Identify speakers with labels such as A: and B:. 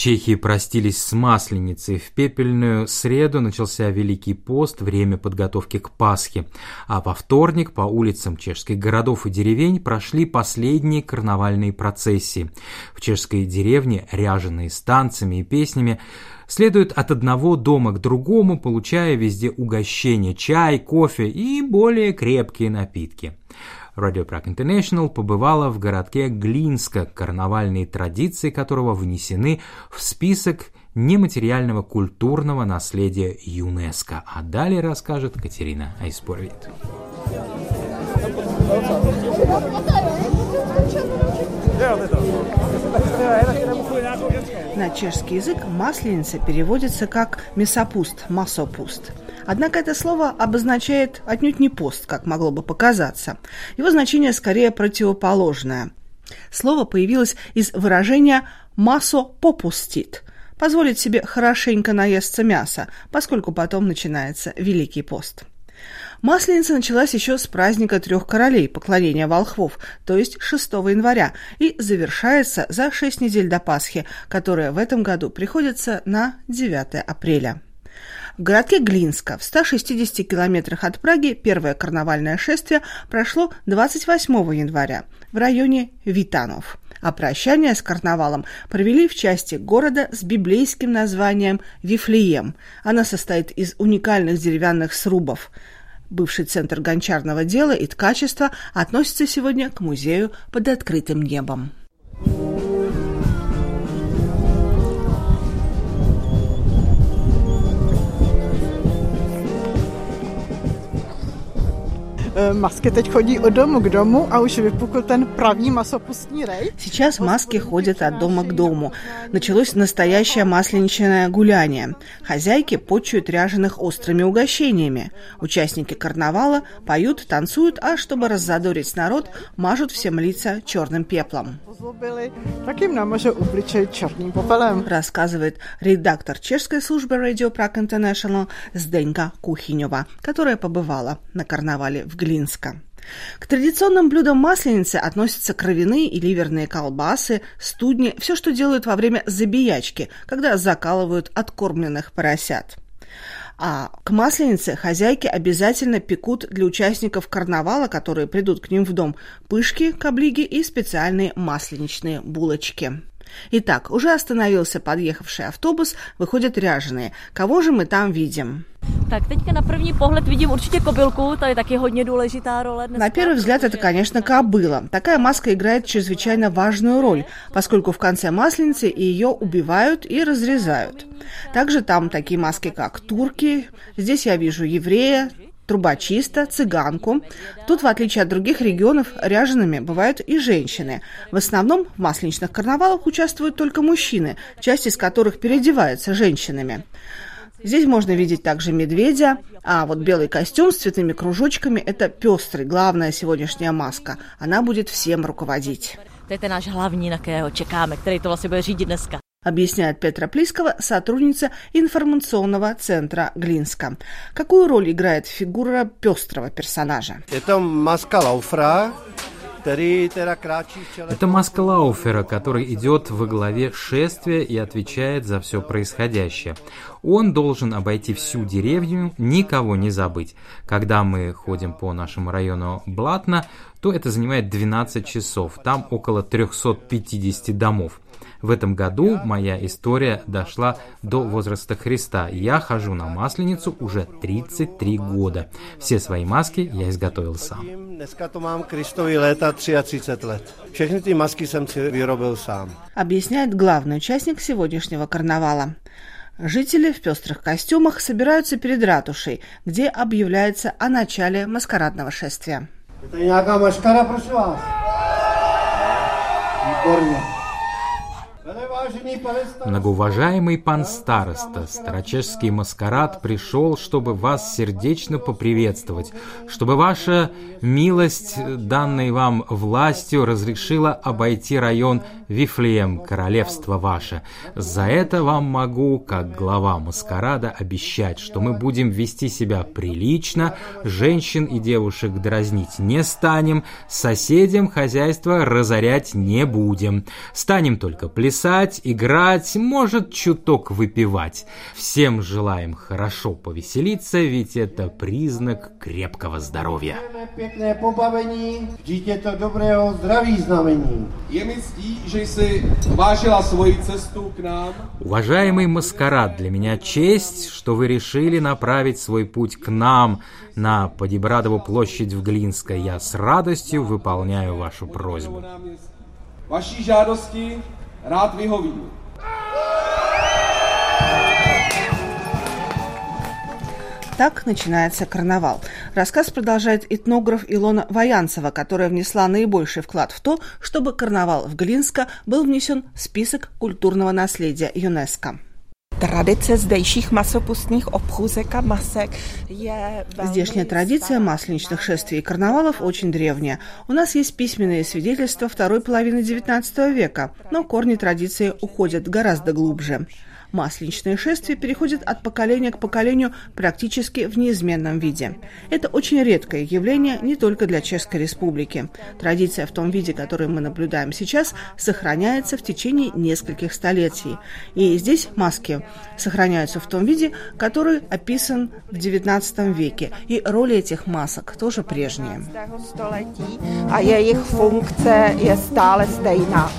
A: Чехии простились с Масленицей. В пепельную среду начался Великий пост, время подготовки к Пасхе. А во вторник по улицам чешских городов и деревень прошли последние карнавальные процессии. В чешской деревне, ряженые с и песнями, следуют от одного дома к другому, получая везде угощения, чай, кофе и более крепкие напитки. Radio Prague International побывала в городке Глинска, карнавальные традиции которого внесены в список нематериального культурного наследия ЮНЕСКО. А далее расскажет Катерина Айспоровит.
B: На чешский язык масленица переводится как «мясопуст», «масопуст». Однако это слово обозначает отнюдь не пост, как могло бы показаться. Его значение скорее противоположное. Слово появилось из выражения «масо попустит», позволить себе хорошенько наесться мяса, поскольку потом начинается Великий пост. Масленица началась еще с праздника трех королей, поклонения волхвов, то есть 6 января, и завершается за 6 недель до Пасхи, которая в этом году приходится на 9 апреля. В городке Глинска, в 160 километрах от Праги, первое карнавальное шествие прошло 28 января в районе Витанов. А прощание с карнавалом провели в части города с библейским названием Вифлеем. Она состоит из уникальных деревянных срубов. Бывший центр гончарного дела и ткачества относится сегодня к музею под открытым небом.
C: Eh, Masky teď chodí od domu k domu a už vypukl ten pravý masopustní rej.
B: Сейчас маски ходят от дома к дому. Началось настоящее масленичное гуляние. Хозяйки почуют ряженых острыми угощениями. Участники карнавала поют, танцуют, а чтобы раззадорить народ, мажут всем лица черным пеплом. Рассказывает редактор чешской службы Radio Prague International Зденька Кухинева, которая побывала на карнавале в Глинска. К традиционным блюдам масленицы относятся кровяные и ливерные колбасы, студни, все, что делают во время забиячки, когда закалывают откормленных поросят. А к масленице хозяйки обязательно пекут для участников карнавала, которые придут к ним в дом, пышки, каблиги и специальные масленичные булочки. Итак, уже остановился подъехавший автобус, выходят ряженые. Кого же мы там видим?
D: Так, teďka na první pohled vidím určitě kobylku, to je taky hodně důležitá role. Dneska.
B: На первый взгляд это, конечно, кобыла. Такая маска играет чрезвычайно важную роль, поскольку в конце масленицы ее убивают и разрезают. Также там такие маски, как турки. Здесь я вижу еврея, трубочиста, цыганку. Тут, в отличие от других регионов, ряжеными бывают и женщины. В основном в масленичных карнавалах участвуют только мужчины, часть из которых переодеваются женщинами. Здесь можно видеть также медведя, а вот белый костюм с цветными кружочками – это пестрый, главная сегодняшняя маска. Она будет всем руководить.
D: To je ten náš hlavní, na kterého čekáme, který to vlastně bude.
B: Объясняет Петра Плискова, сотрудница информационного центра Глинска. Какую роль играет фигура пестрого персонажа?
E: Это маска Лауфра.
A: Это маска Лауфера, который идет во главе шествия и отвечает за все происходящее. Он должен обойти всю деревню, никого не забыть. Когда мы ходим по нашему району Блатно, то это занимает 12 часов. Там около 350 домов. В этом году моя история дошла до возраста Христа. Я хожу на Масленицу уже 33 года. Все свои маски я изготовил сам.
E: Dneska to mám Kristovi léta 33 let. Všechny ty masky jsem si vyrobil sám.
B: Объясняет главный участник сегодняшнего карнавала. Жители в пестрых костюмах собираются перед ратушей, где объявляется о начале маскарадного шествия.
E: Je tady nějaká maškara, prosím vás?
A: Многоуважаемый пан староста, старочешский маскарад пришел, чтобы вас сердечно поприветствовать, чтобы ваша милость, данной вам властью, разрешила обойти район Вифлеем, королевство ваше. За это вам могу, как глава маскарада, обещать, что мы будем вести себя прилично, женщин и девушек дразнить не станем, соседям хозяйство разорять не будем. Станем только плясать, плясать, играть, может чуток выпивать. Всем желаем хорошо повеселиться, ведь это признак крепкого здоровья.
E: Pěkné pobavení, vždyť to dobrého zdraví znamení.
F: Je mi ctí, že jsi vážila svoji cestu k nám.
A: Уважаемый маскарад, для меня честь, что вы решили направить свой путь к нам на Подибрадову площадь в Глинской. Я с радостью выполняю вашу просьбу.
F: Vaší žádosti rád vyhovím.
B: Так начинается карнавал. Рассказ продолжает этнограф Илона Воянцева, которая внесла наибольший вклад в то, чтобы карнавал в Глинско был внесен в список культурного наследия ЮНЕСКо.
G: Obchůzek a masek je velmi
B: Здешняя традиция масленичных шествий и карнавалов очень древняя. У нас есть письменные свидетельства второй половины XIX века, но корни традиции уходят гораздо глубже. Масленичные шествия переходят от поколения к поколению практически в неизменном виде. Это очень редкое явление не только для Чешской Республики. Традиция в том виде, который мы наблюдаем сейчас, сохраняется в течение нескольких столетий. И здесь маски сохраняются в том виде, который описан в XIX веке. И роли этих масок тоже прежние.
G: jejich funkce je stále stejná.